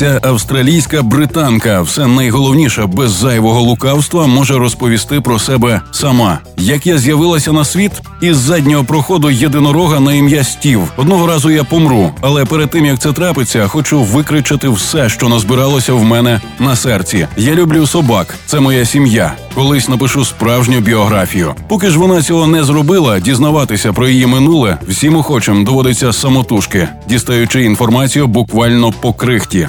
Ця австралійська британка, все найголовніше без зайвого лукавства, може розповісти про себе сама. Як я з'явилася на світ із заднього проходу єдинорога на ім'я Стів. Одного разу я помру, але перед тим як це трапиться, хочу викричати все, що назбиралося в мене на серці. Я люблю собак, це моя сім'я. Колись напишу справжню біографію. Поки ж вона цього не зробила, дізнаватися про її минуле всім охочим доводиться самотужки, дістаючи інформацію буквально по крихті.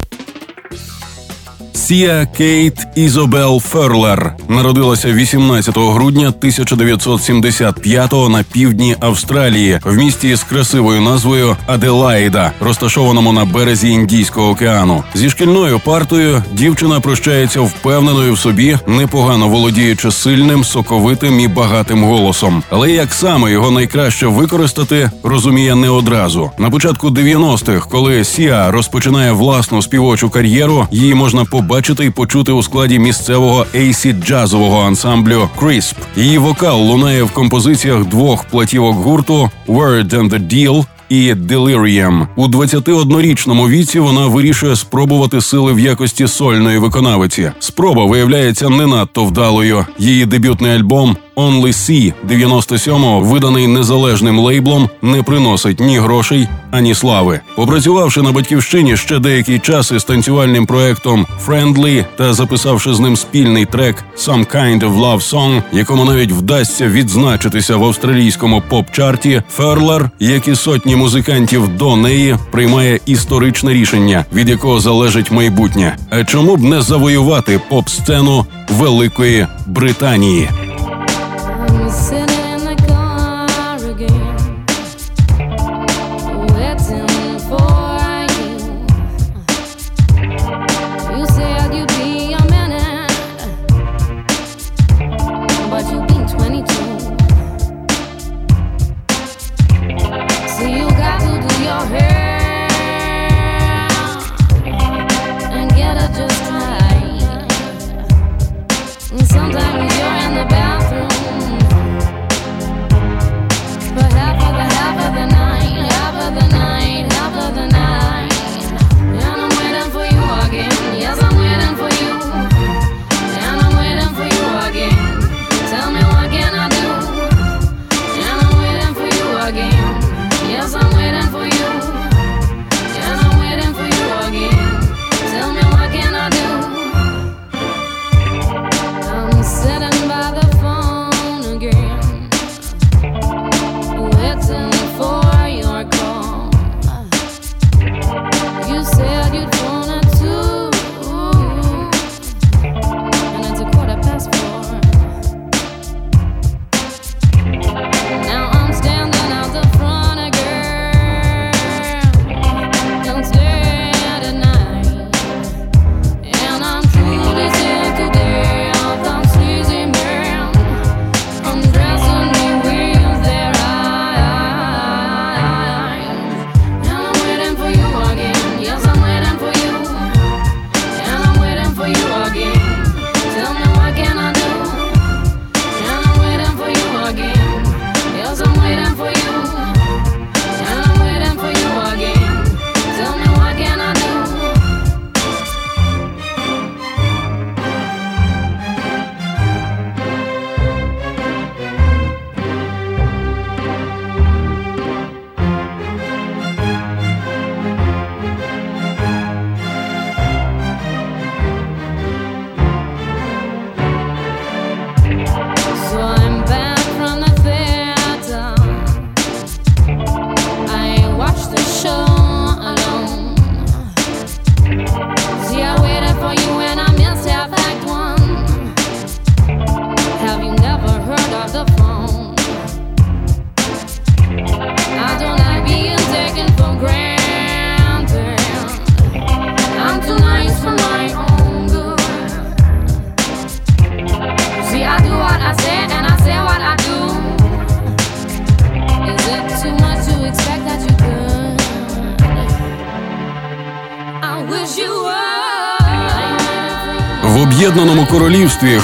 Сія Кейт Ізобел Ферлер народилася 18 грудня 1975-го на півдні Австралії в місті з красивою назвою Аделаїда, розташованому на березі Індійського океану. Зі шкільною партою дівчина прощається впевненою в собі, непогано володіючи сильним, соковитим і багатим голосом. Але як саме його найкраще використати, розуміє не одразу. На початку 90-х, коли Сія розпочинає власну співочу кар'єру, її можна побачити і почути у складі місцевого ейсід-джазового ансамблю Crisp. Її вокал лунає в композиціях двох платівок гурту «Word and the Deal» і Delirium. у 21-річному віці. Вона вирішує спробувати сили в якості сольної виконавиці. Спроба виявляється не надто вдалою. Її дебютний альбом Only Sea 97-го, виданий незалежним лейблом, не приносить ні грошей, ані слави. Попрацювавши на батьківщині ще деякий час із танцювальним проектом Friendly та записавши з ним спільний трек Some Kind of Love Song, якому навіть вдасться відзначитися в австралійському поп-чарті, Ферлер, як і сотні музикантів до неї, приймає історичне рішення, від якого залежить майбутнє. А чому б не завоювати поп-сцену Великої Британії?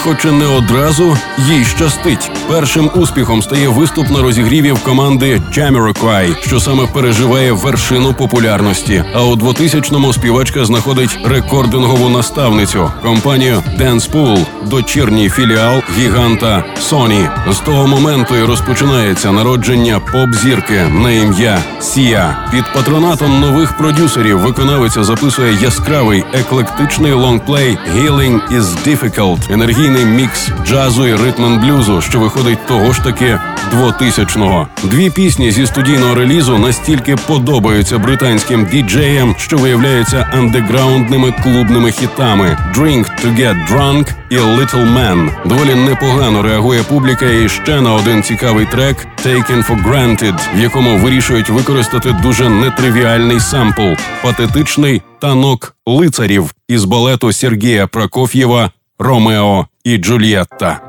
Хоч і не одразу, їй щастить. Першим успіхом стає виступ на розігріві в команди Jamiroquai, що саме переживає вершину популярності. А у 2000-му співачка знаходить рекордингову наставницю компанію Dance Pool, дочірній філіал гіганта Sony. З того моменту і розпочинається народження поп-зірки на ім'я Сія. Під патронатом нових продюсерів виконавиця записує яскравий еклектичний лонгплей «Healing is Difficult», енергійний мікс джазу і ритм блюзу, що виходить того ж таки 2000-го. Дві пісні зі студійного релізу настільки подобаються британським діджеям, що виявляються андеграундними клубними хітами «Drink to get drunk» і «Little Man». Доволі непогано реагує публіка і ще на один цікавий трек «Taken for Granted», в якому вирішують використати дуже нетривіальний сампл, патетичний танок лицарів із балету Сергія Прокоф'єва Ромео і Джульєтта.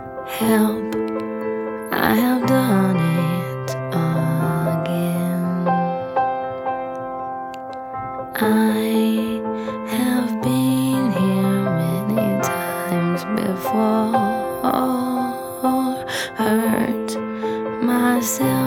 Help, I have done it again. I have been here many times before. Hurt myself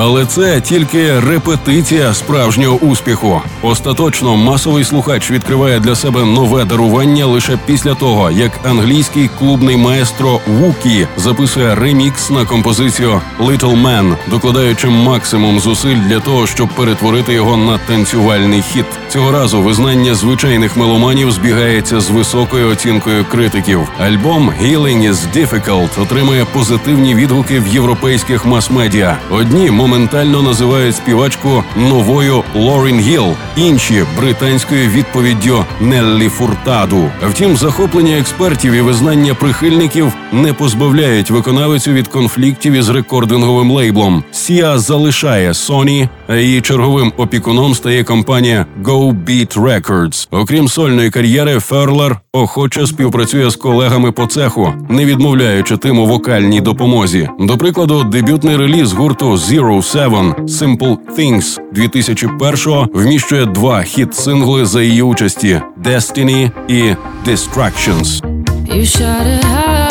Але це тільки репетиція справжнього успіху. Остаточно масовий слухач відкриває для себе нове дарування лише після того, як англійський клубний маестро Вукі записує ремікс на композицію «Little Man», докладаючи максимум зусиль для того, щоб перетворити його на танцювальний хіт. Цього разу визнання звичайних меломанів збігається з високою оцінкою критиків. Альбом «Healing is Difficult» отримує позитивні відгуки в європейських мас-медіа. Одні моментально називають співачку новою Лорін Гіл, інші британською відповіддю Неллі Фуртаду. Втім, захоплення експертів і визнання прихильників не позбавляють виконавицю від конфліктів із рекординговим лейблом. Сія залишає Sony, а її черговим опікуном стає компанія Go Beat Records. Окрім сольної кар'єри, Ферлер охоче співпрацює з колегами по цеху, не відмовляючи тим у вокальній допомозі. До прикладу, дебютний реліз гурту Zero Seven Simple Things 2001-го вміщує два хіт-сингли за її участі: Destiny і Distractions. You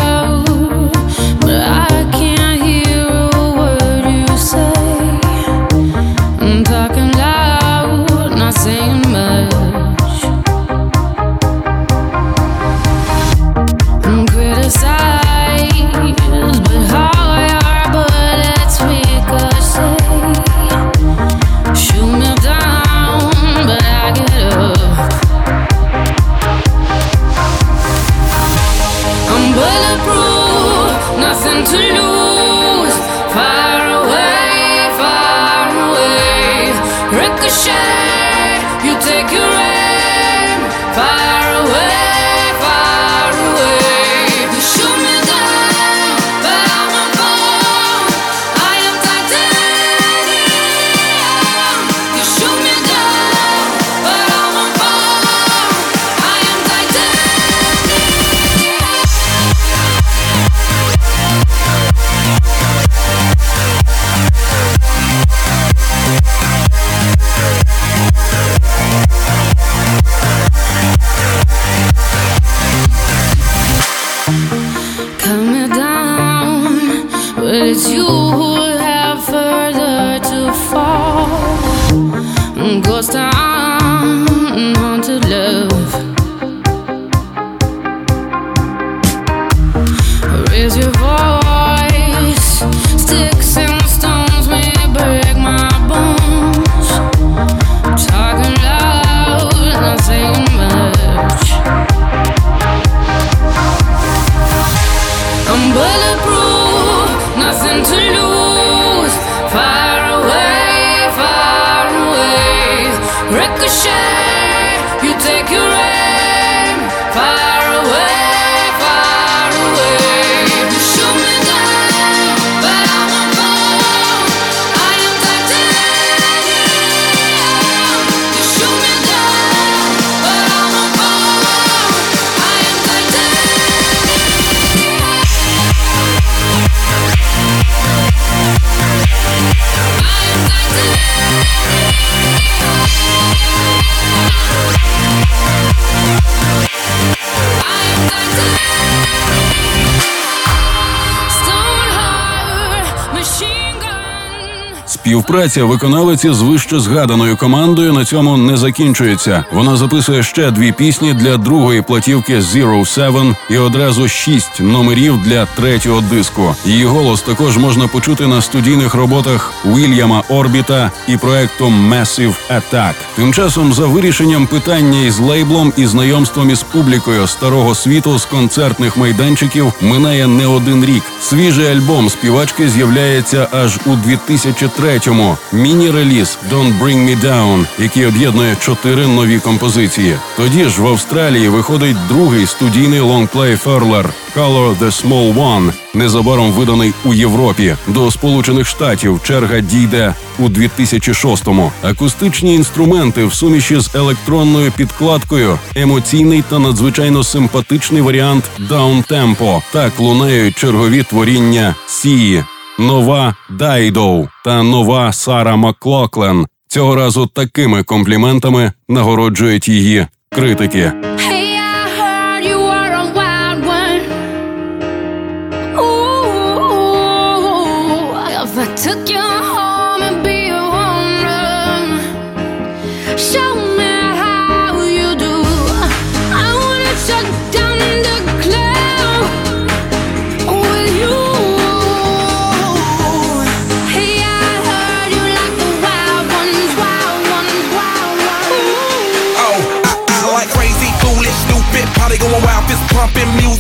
take your Співпраця виконавиці з вище згаданою командою на цьому не закінчується. Вона записує ще дві пісні для другої платівки Zero Seven і одразу шість номерів для третього диску. Її голос також можна почути на студійних роботах Уільяма Орбіта і проекту Massive Attack. Тим часом, за вирішенням питання із лейблом і знайомством із публікою старого світу з концертних майданчиків минає не один рік. Свіжий альбом співачки з'являється аж у 2003-му. Міні-реліз «Don't Bring Me Down», який об'єднує чотири нові композиції. Тоді ж в Австралії виходить другий студійний лонгплей Ферлер «Color the Small One», незабаром виданий у Європі. До Сполучених Штатів черга дійде у 2006-му. Акустичні інструменти в суміші з електронною підкладкою, емоційний та надзвичайно симпатичний варіант даунтемпо. Так лунають чергові творіння Сії, нова Дайдоу та нова Сара Маклоклен. Цього разу такими компліментами нагороджують її критики.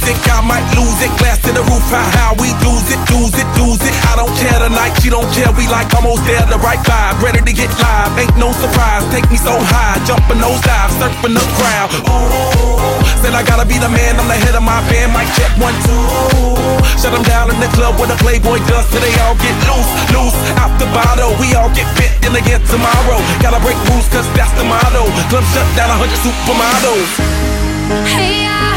Music. I might lose it, glass to the roof, how, how we lose it, lose it, lose it. I don't care tonight. she don't care. We like almost there, the right vibe, ready to get live. Ain't no surprise, take me so high, jumping those dives, surfing the crowd. Ooh, said I gotta be the man, I'm the head of my band. Mic check one two. Shut them down in the club where the Playboy does, so they all get loose, loose out the bottle. We all get fit in again tomorrow. Gotta break rules, cause that's the motto. Club shut down, a hundred supermodels. Hey, I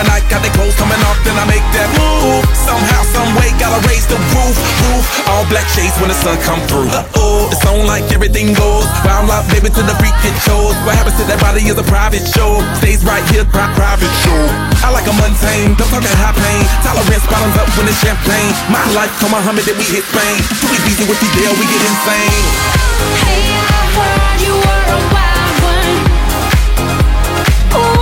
the night, got the clothes coming off, then I make that move. Somehow, some way, gotta raise the roof, roof. All black shades when the sun come through. Uh oh, it's on like everything goes. Round up, baby, to the freak it shows. What happens to that body is a private show. Stays right here, pri- private show. I like a mundane, don't talk high pain. Tolerance bottoms up when it's champagne. My life, come Muhammad, then we hit Spain. Too easy with the deal, we get insane. Hey, I heard you were a wild one. Ooh,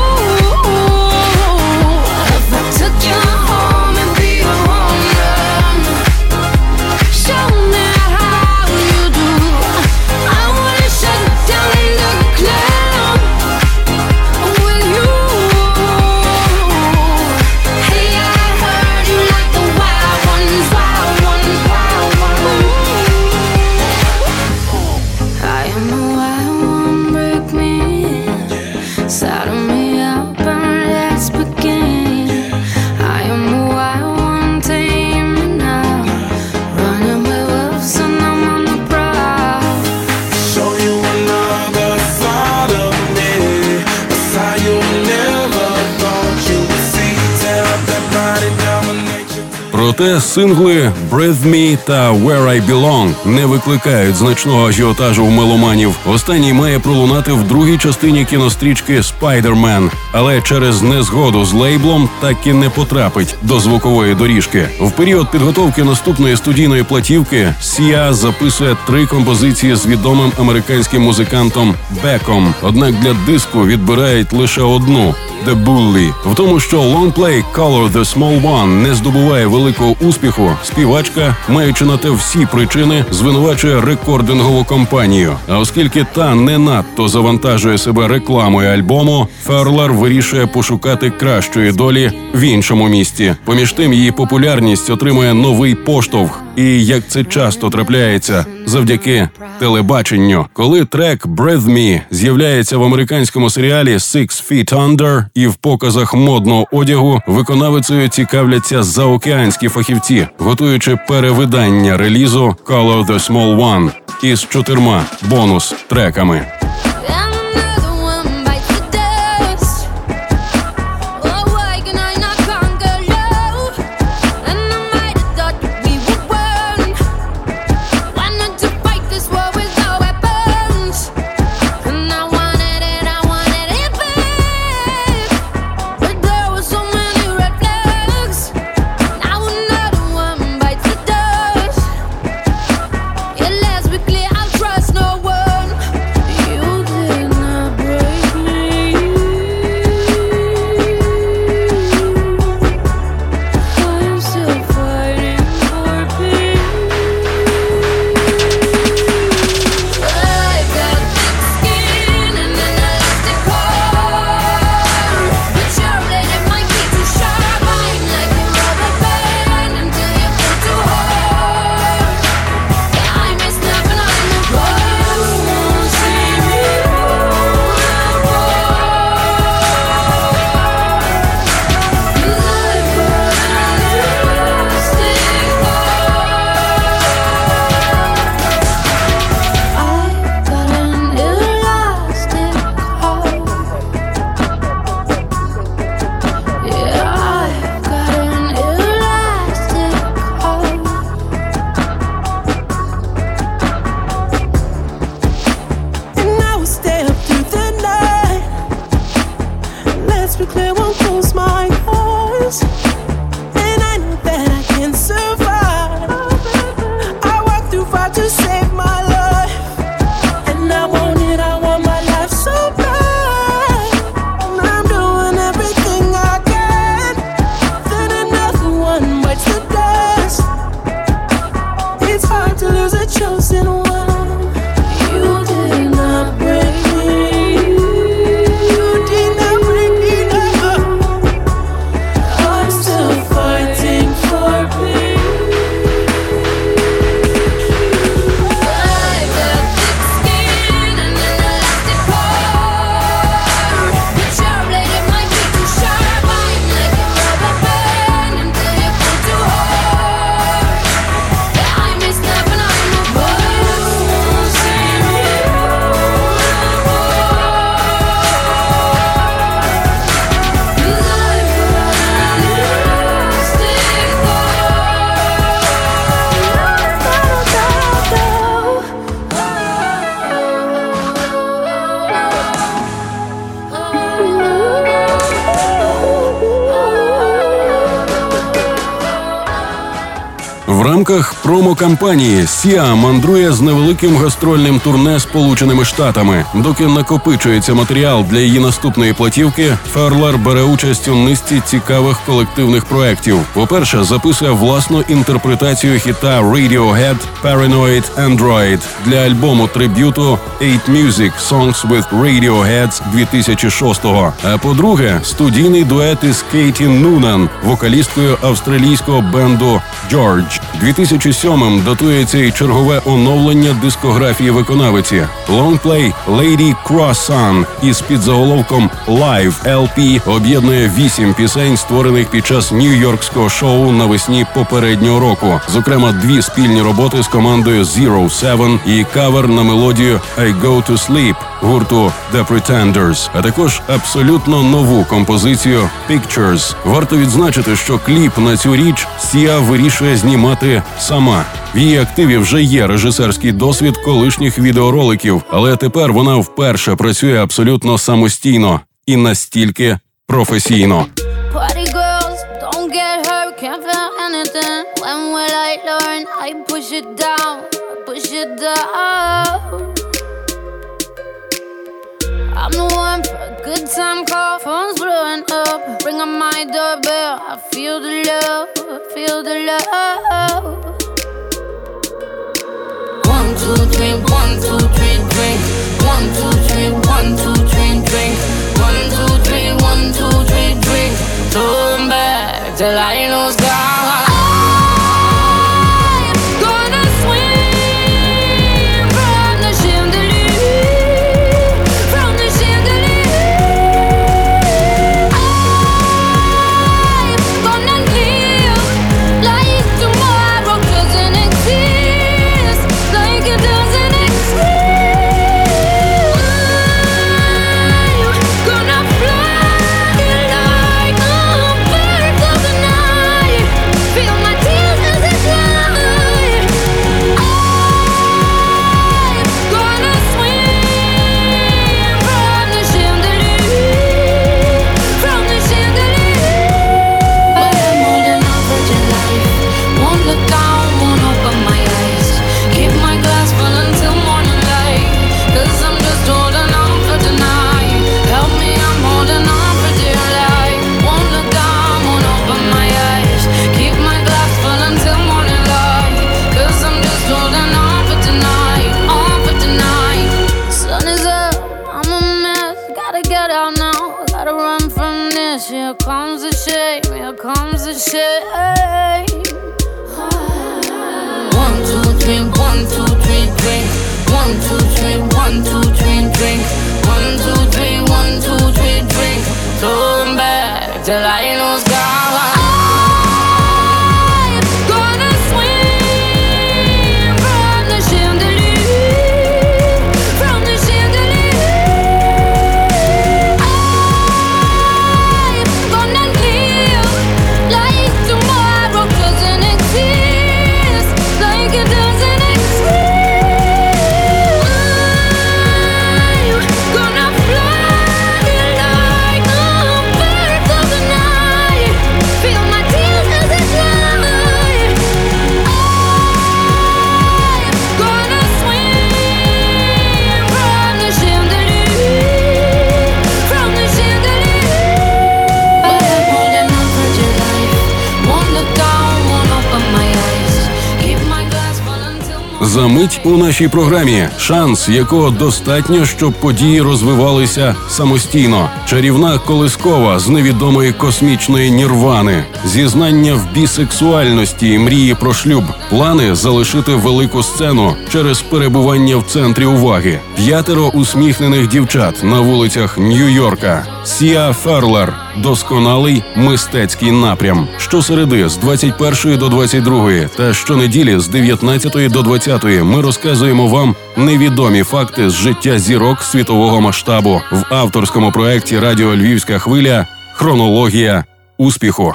Проте сингли «Breathe Me» та «Where I Belong» не викликають значного ажіотажу в меломанів. Останній має пролунати в другій частині кінострічки «Спайдермен», але через незгоду з лейблом так і не потрапить до звукової доріжки. В період підготовки наступної студійної платівки Сія записує три композиції з відомим американським музикантом Беком. Однак для диску відбирають лише одну. The Bully. В тому, що лонгплей Color the Small One не здобуває великого успіху, співачка, маючи на те всі причини, звинувачує рекордингову компанію. А оскільки та не надто завантажує себе рекламою альбому, Ферлер вирішує пошукати кращої долі в іншому місті. Поміж тим, її популярність отримує новий поштовх. І як це часто трапляється, завдяки телебаченню, коли трек «Breathe Me» з'являється в американському серіалі «Six Feet Under» і в показах модного одягу, виконавицею цікавляться заокеанські фахівці, готуючи перевидання релізу «Color the Small One» із чотирма бонус треками. Рамках промо-кампанії Сіа мандрує з невеликим гастрольним турне Сполученими Штатами. Доки накопичується матеріал для її наступної платівки, Ферлер бере участь у низці цікавих колективних проєктів. По-перше, записує власну інтерпретацію хіта Radiohead Paranoid Android для альбому триб'юту Exit Music Songs with Radio Heads 2006-го. А по-друге, студійний дует із Кейті Нунан, вокалісткою австралійського бенду George. 2007-м датується і чергове оновлення дискографії виконавиці. Лонгплей Lady Croissant із підзаголовком Live LP об'єднує вісім пісень, створених під час нью-йоркського шоу навесні попереднього року. Зокрема, дві спільні роботи з командою Zero Seven і кавер на мелодію I Go to Sleep гурту The Pretenders, а також абсолютно нову композицію Pictures. Варто відзначити, що кліп на цю річ Сія вирішує знімати сама. В її активі вже є режисерський досвід колишніх відеороликів, але тепер вона вперше працює абсолютно самостійно і настільки професійно. When will I learn? I push it down, push it down. I'm the one for a good time call, phone's blowing up. Ring on my doorbell, I feel the love, feel the love. One, two, three, one, two, three, drink. One, two, three, one, two, three, drink. One, two, three, one, two, three, drink. Turn back till I lose God. I'm this. Here comes the shame. Here comes the shame. One, two, three, one, two, three, drink. One, two, three, one, two, three, drink. One, two, three, one, two, three, drink. Turn back till I lose God. За мить у нашій програмі шанс, якого достатньо, щоб події розвивалися самостійно. Чарівна колискова з невідомої космічної нірвани, зізнання в бісексуальності мрії про шлюб, плани залишити велику сцену через перебування в центрі уваги, п'ятеро усміхнених дівчат на вулицях Нью-Йорка, Сіа Ферлер, досконалий мистецький напрям. Щосереди з 21 до 22 та щонеділі з 19 до 20 ми розказуємо вам невідомі факти з життя зірок світового масштабу в авторському проєкті Радіо Львівська хвиля Хронологія успіху.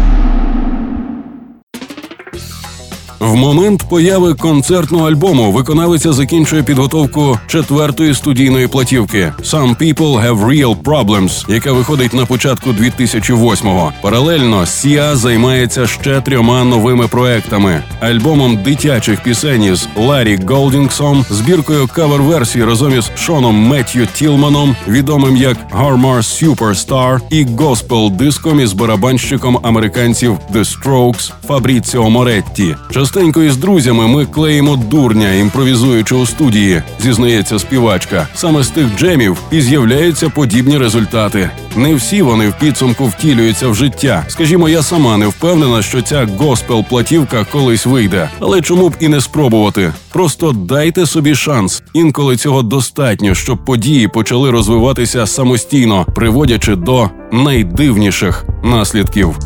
В момент появи концертного альбому виконавиця закінчує підготовку четвертої студійної платівки «Some People Have Real Problems», яка виходить на початку 2008-го. Паралельно Сіа займається ще трьома новими проектами: альбомом дитячих пісень із Ларі Голдінгсом, збіркою кавер-версій разом із Шоном Меттью Тілманом, відомим як Harmar Superstar, і госпел-диском із барабанщиком американців The Strokes Фабріціо Моретті. Частенько із друзями ми клеїмо дурня, імпровізуючи у студії, зізнається співачка. Саме з тих джемів і з'являються подібні результати. Не всі вони в підсумку втілюються в життя. Скажімо, я сама не впевнена, що ця госпел-платівка колись вийде, але чому б і не спробувати? Просто дайте собі шанс. Інколи цього достатньо, щоб події почали розвиватися самостійно, приводячи до найдивніших наслідків.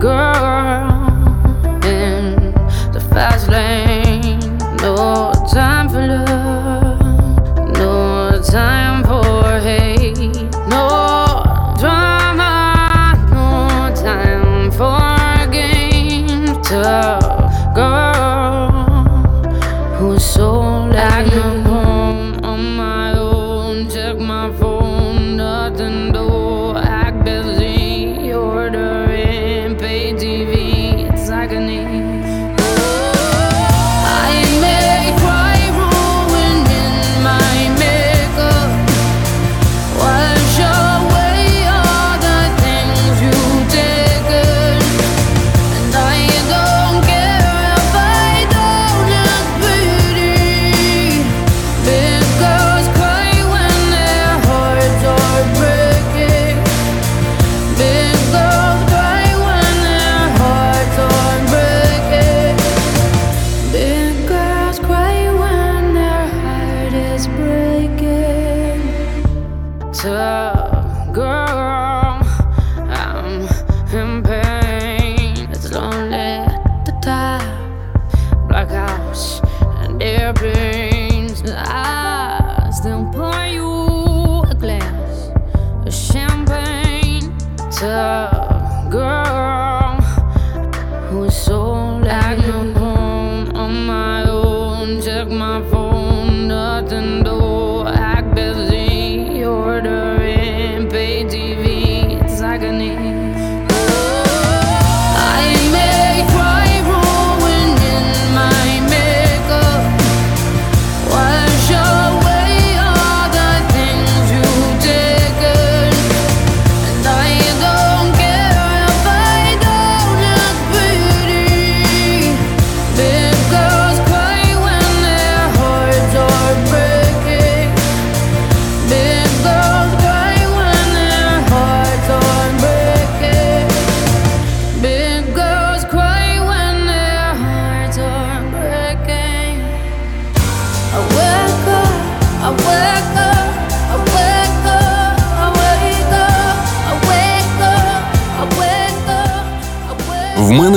girl fast lane. No time for love, no time for hate, no drama, no time for games. Tough girl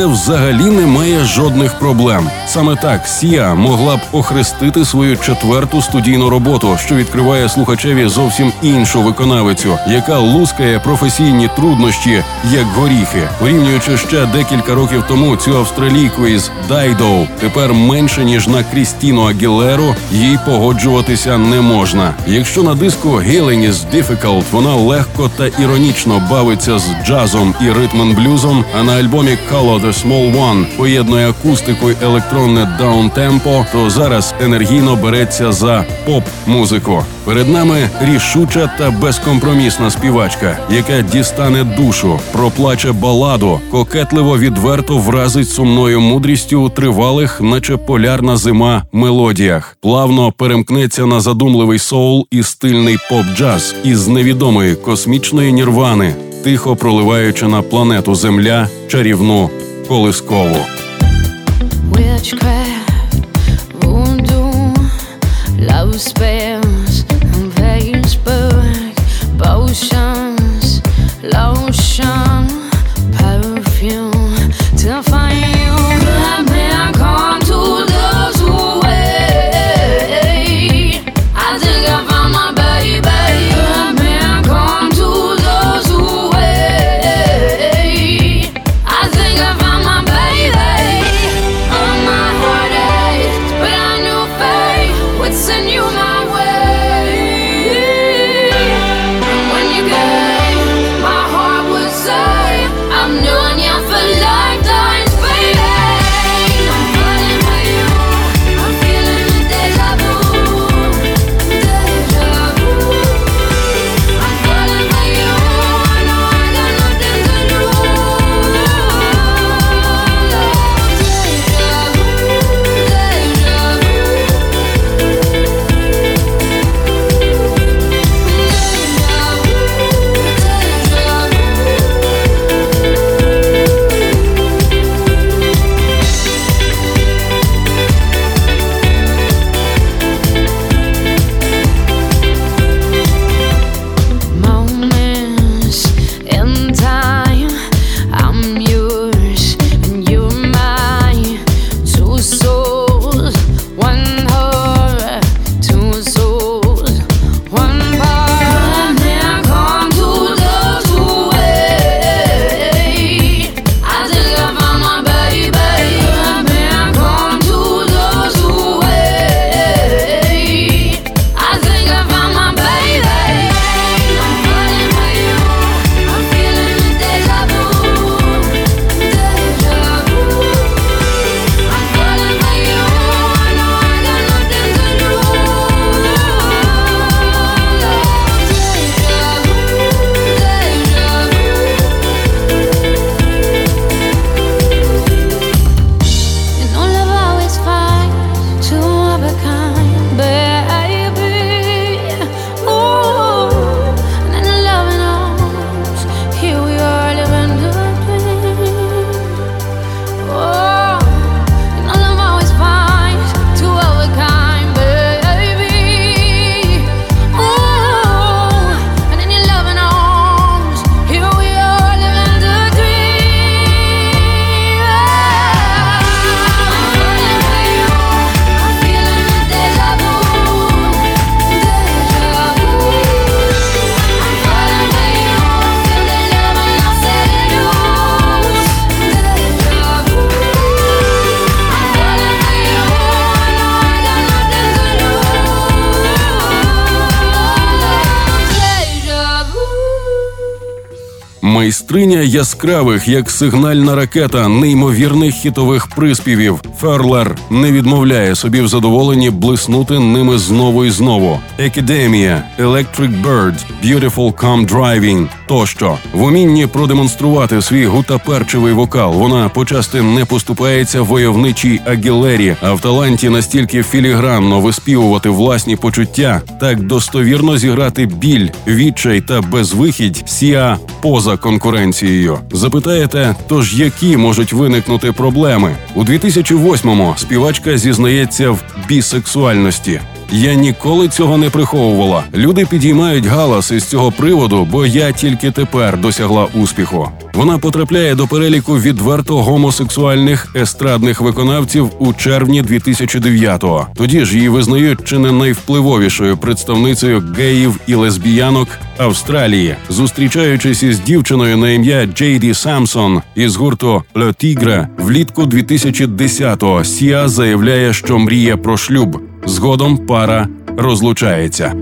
взагалі немає жодних проблем. Саме так Сія могла б охрестити свою четверту студійну роботу, що відкриває слухачеві зовсім іншу виконавицю, яка лускає професійні труднощі як горіхи. Порівнюючи ще декілька років тому цю австралійку із Дайдоу, тепер менше ніж на Крістіну Агілеру, їй погоджуватися не можна. Якщо на диску «Healing is Difficult» вона легко та іронічно бавиться з джазом і ритм-блюзом, а на альбомі «Color the Small One» поєднує акустику й електронне даунтемпо, то зараз енергійно береться за поп-музику. Перед нами рішуча та безкомпромісна співачка, яка дістане душу, проплаче баладу, кокетливо відверто вразить сумною мудрістю у тривалих, наче полярна зима, мелодіях, плавно перемкнеться на задумливий соул і стильний поп-джаз із невідомої космічної нірвани, тихо проливаючи на планету Земля чарівну колискову. Witchcraft, voodoo, love spells, and potions, lotion, perfume яскравих, як сигнальна ракета, неймовірних хітових приспівів. Ферлер не відмовляє собі в задоволенні блиснути ними знову і знову. Екідемія, Electric Bird, Beautiful Come Driving тощо в умінні продемонструвати свій гутаперчивий вокал. Вона почасти не поступається войовничій агілері, а в таланті настільки філігранно виспівувати власні почуття, так достовірно зіграти біль, відчай та безвихідь сіа поза конкуренцією. Запитаєте, тож які можуть виникнути проблеми у 2008-му Співачка зізнається в бісексуальності. Я ніколи цього не приховувала. Люди підіймають галас із цього приводу, бо я тільки тепер досягла успіху. Вона потрапляє до переліку відверто гомосексуальних естрадних виконавців у червні 2009-го. Тоді ж її визнають чи не найвпливовішою представницею геїв і лесбіянок Австралії, зустрічаючись із дівчиною на ім'я Джейді Самсон із гурту «Le Tigre» влітку 2010-го Сіа заявляє, що мріє про шлюб. Згодом пара розлучається.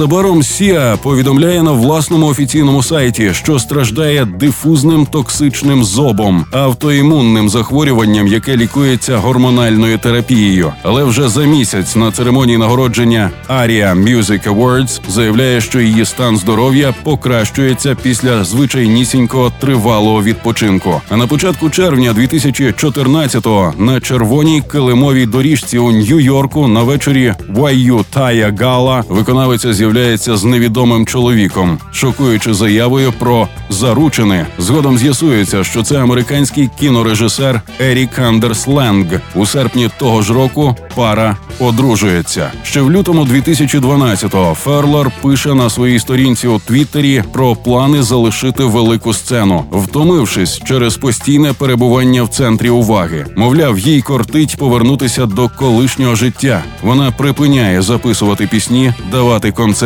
Незабаром Сіа повідомляє на власному офіційному сайті, що страждає дифузним токсичним зобом, автоімунним захворюванням, яке лікується гормональною терапією. Але вже за місяць на церемонії нагородження Aria Music Awards заявляє, що її стан здоров'я покращується після звичайнісінького тривалого відпочинку. А на початку червня 2014-го на червоній килимовій доріжці у Нью-Йорку на вечорі Вайю Тая Гала виконавиця з'являється з невідомим чоловіком, шокуючи заявою про заручини. Згодом з'ясується, що це американський кінорежисер Ерік Андерс Ленг. У серпні того ж року пара одружується. Ще в лютому 2012-го Ферлер пише на своїй сторінці у Твіттері про плани залишити велику сцену, втомившись через постійне перебування в центрі уваги. Мовляв, їй кортить повернутися до колишнього життя. Вона припиняє записувати пісні, давати концерти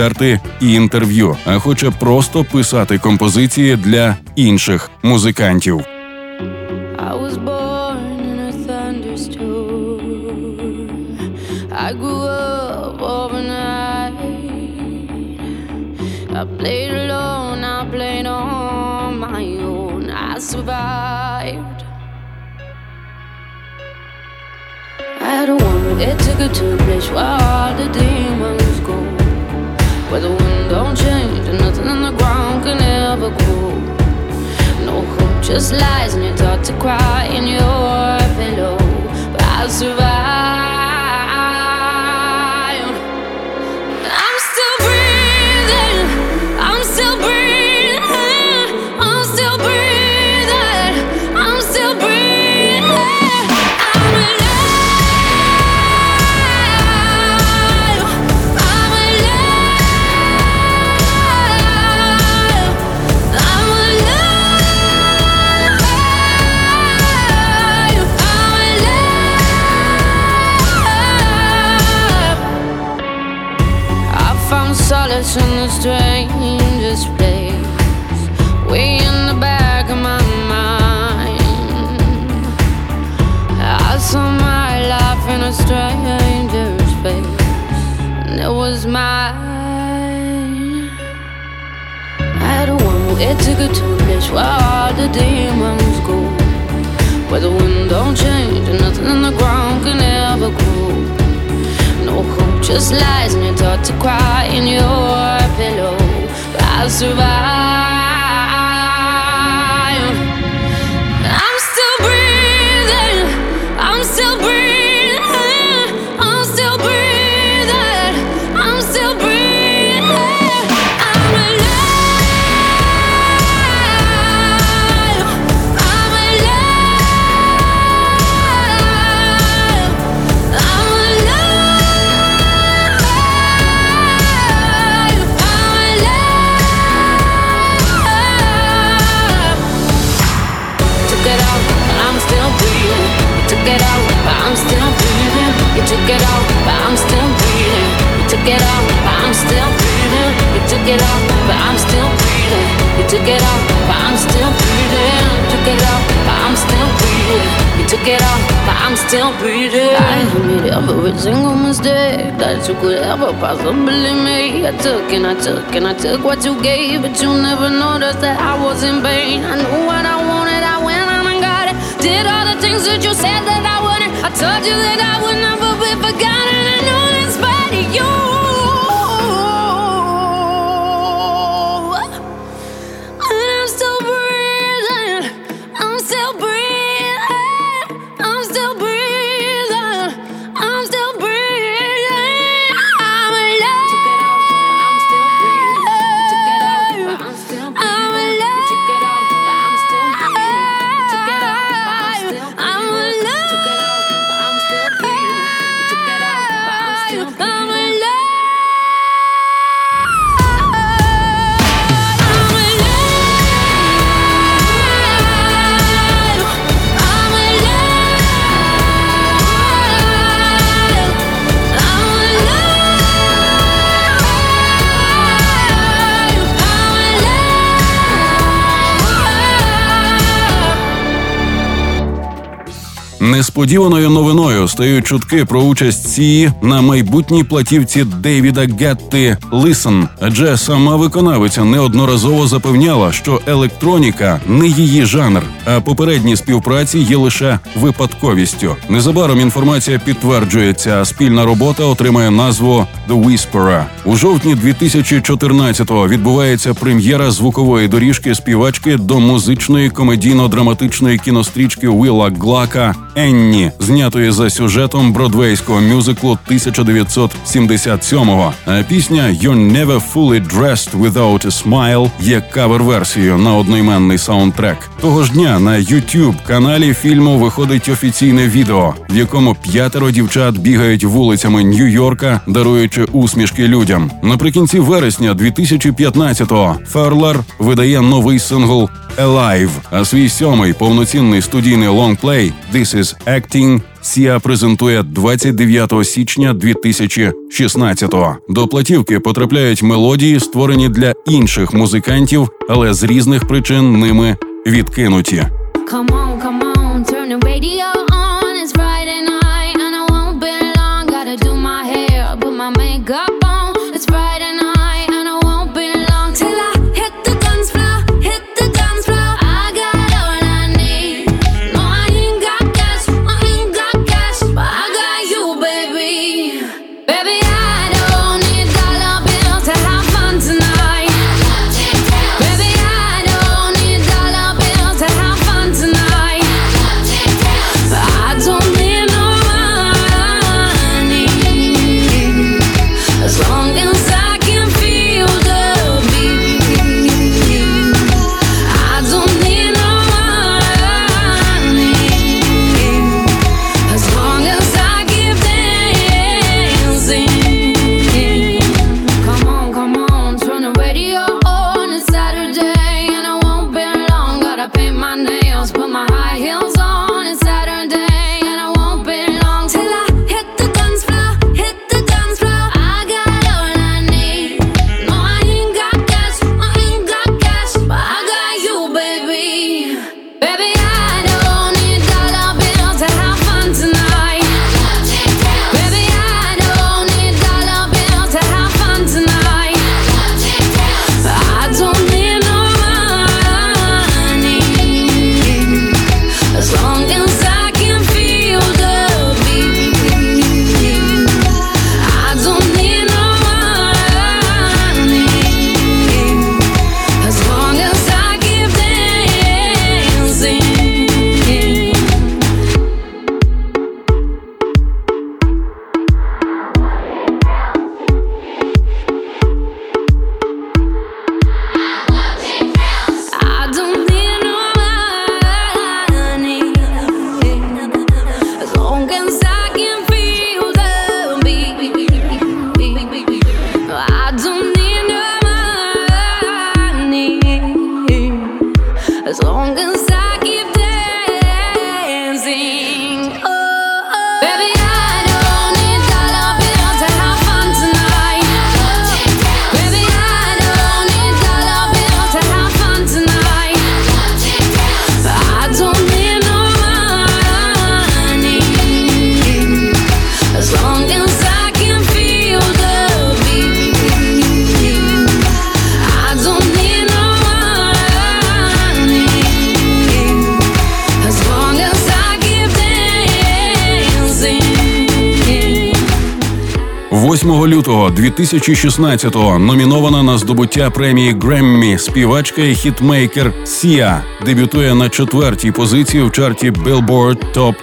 і інтерв'ю, а хоче просто писати композиції для інших музикантів. I had a woman that took her to a place where all the demons go. Where the wind don't change and nothing on the ground can ever grow. No hope, just lies, and you're taught to cry in your pillow. But I survived. It took a place where all the demons go. Where the wind don't change and nothing in the ground can ever grow. No hope, just lies, and you're taught to cry in your pillow. But I survived. Took it out, but I'm still breathing. You took it out, but I'm still breathing. You took it out, but I'm still breathing. Took it out, but I'm still breathing. You took it out, but I'm still breathing. I admit every single mistake that you could ever possibly make. I took and I took and I took what you gave, but you never noticed that I was in pain. I knew what I wanted, I went on and got it. Did all the things that you said that I wouldn't. I told you that I would never be forgotten. I know that's bad you. Несподіваною новиною стають чутки про участь Сії на майбутній платівці Дейвіда Гетти Лисен, адже сама виконавиця неодноразово запевняла, що електроніка не її жанр, а попередні співпраці є лише випадковістю. Незабаром інформація підтверджується. Спільна робота отримає назву The Whisperer. У жовтні 2014-го відбувається прем'єра звукової доріжки співачки до музичної комедійно-драматичної кінострічки Вілла Глака Енні, знятої за сюжетом бродвейського мюзиклу 1977-го. А пісня «You're Never Fully Dressed Without a Smile» є кавер-версією на одноіменний саундтрек. Того ж дня на youtube каналі фільму виходить офіційне відео, в якому п'ятеро дівчат бігають вулицями Нью-Йорка, даруючи усмішки людям. Наприкінці вересня 2015-го Ферлер видає новий сингл Alive, а свій сьомий повноцінний студійний лонгплей «This is Acting» Сія презентує 29 січня 2016-го. До платівки потрапляють мелодії, створені для інших музикантів, але з різних причин ними відкинуті. Come on, come on, turn the radio Minuto лютого 2016-го номінована на здобуття премії Греммі співачка і хітмейкер Сія дебютує на четвертій позиції в чарті Billboard Top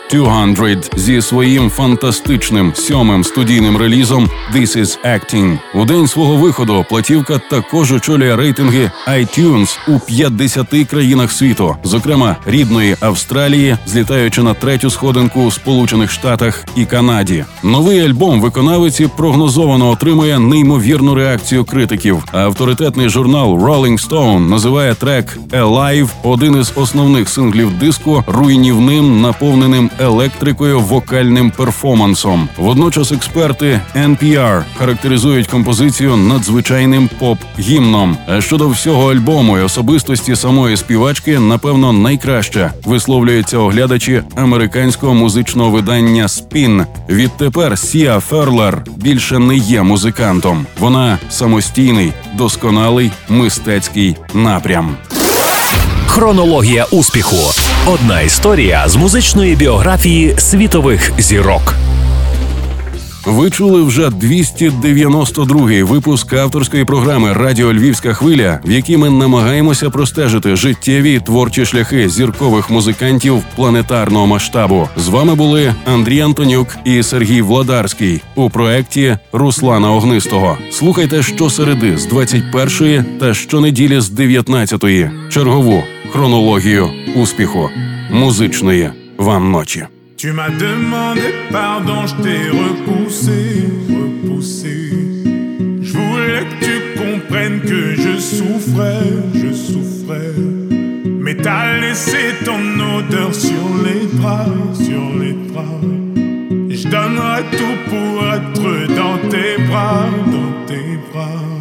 200 зі своїм фантастичним сьомим студійним релізом «This is Acting». У день свого виходу платівка також очолює рейтинги iTunes у 50 країнах світу, зокрема рідної Австралії, злітаючи на третю сходинку у Сполучених Штатах і Канаді. Новий альбом виконавиці прогнозовано отримує неймовірну реакцію критиків. Авторитетний журнал Rolling Stone називає трек «Alive» один із основних синглів диску руйнівним, наповненим електрикою вокальним перформансом. Водночас експерти NPR характеризують композицію надзвичайним поп-гімном. А щодо всього альбому і особистості самої співачки, напевно, найкраще висловлюються оглядачі американського музичного видання Spin. Відтепер Сія Ферлер більше не є музикантом. Вона самостійний, досконалий мистецький напрям. Хронологія успіху. Одна історія з музичної біографії світових зірок. Ви чули вже 292-й випуск авторської програми Радіо Львівська хвиля, в якій ми намагаємося простежити життєві творчі шляхи зіркових музикантів планетарного масштабу. З вами були Андрій Антонюк і Сергій Владарський у проєкті Руслана Огнистого. Слухайте щосереди з 21-ї та щонеділі з 19-ї. Чергову хронологію успіху музичної вам ночі. Tu m'as demandé pardon, je t'ai repoussé, repoussé. Je voulais que tu comprennes que je souffrais, je souffrais. Mais t'as laissé ton odeur sur les draps, sur les draps. Je donnerai tout pour être dans tes bras, dans tes bras.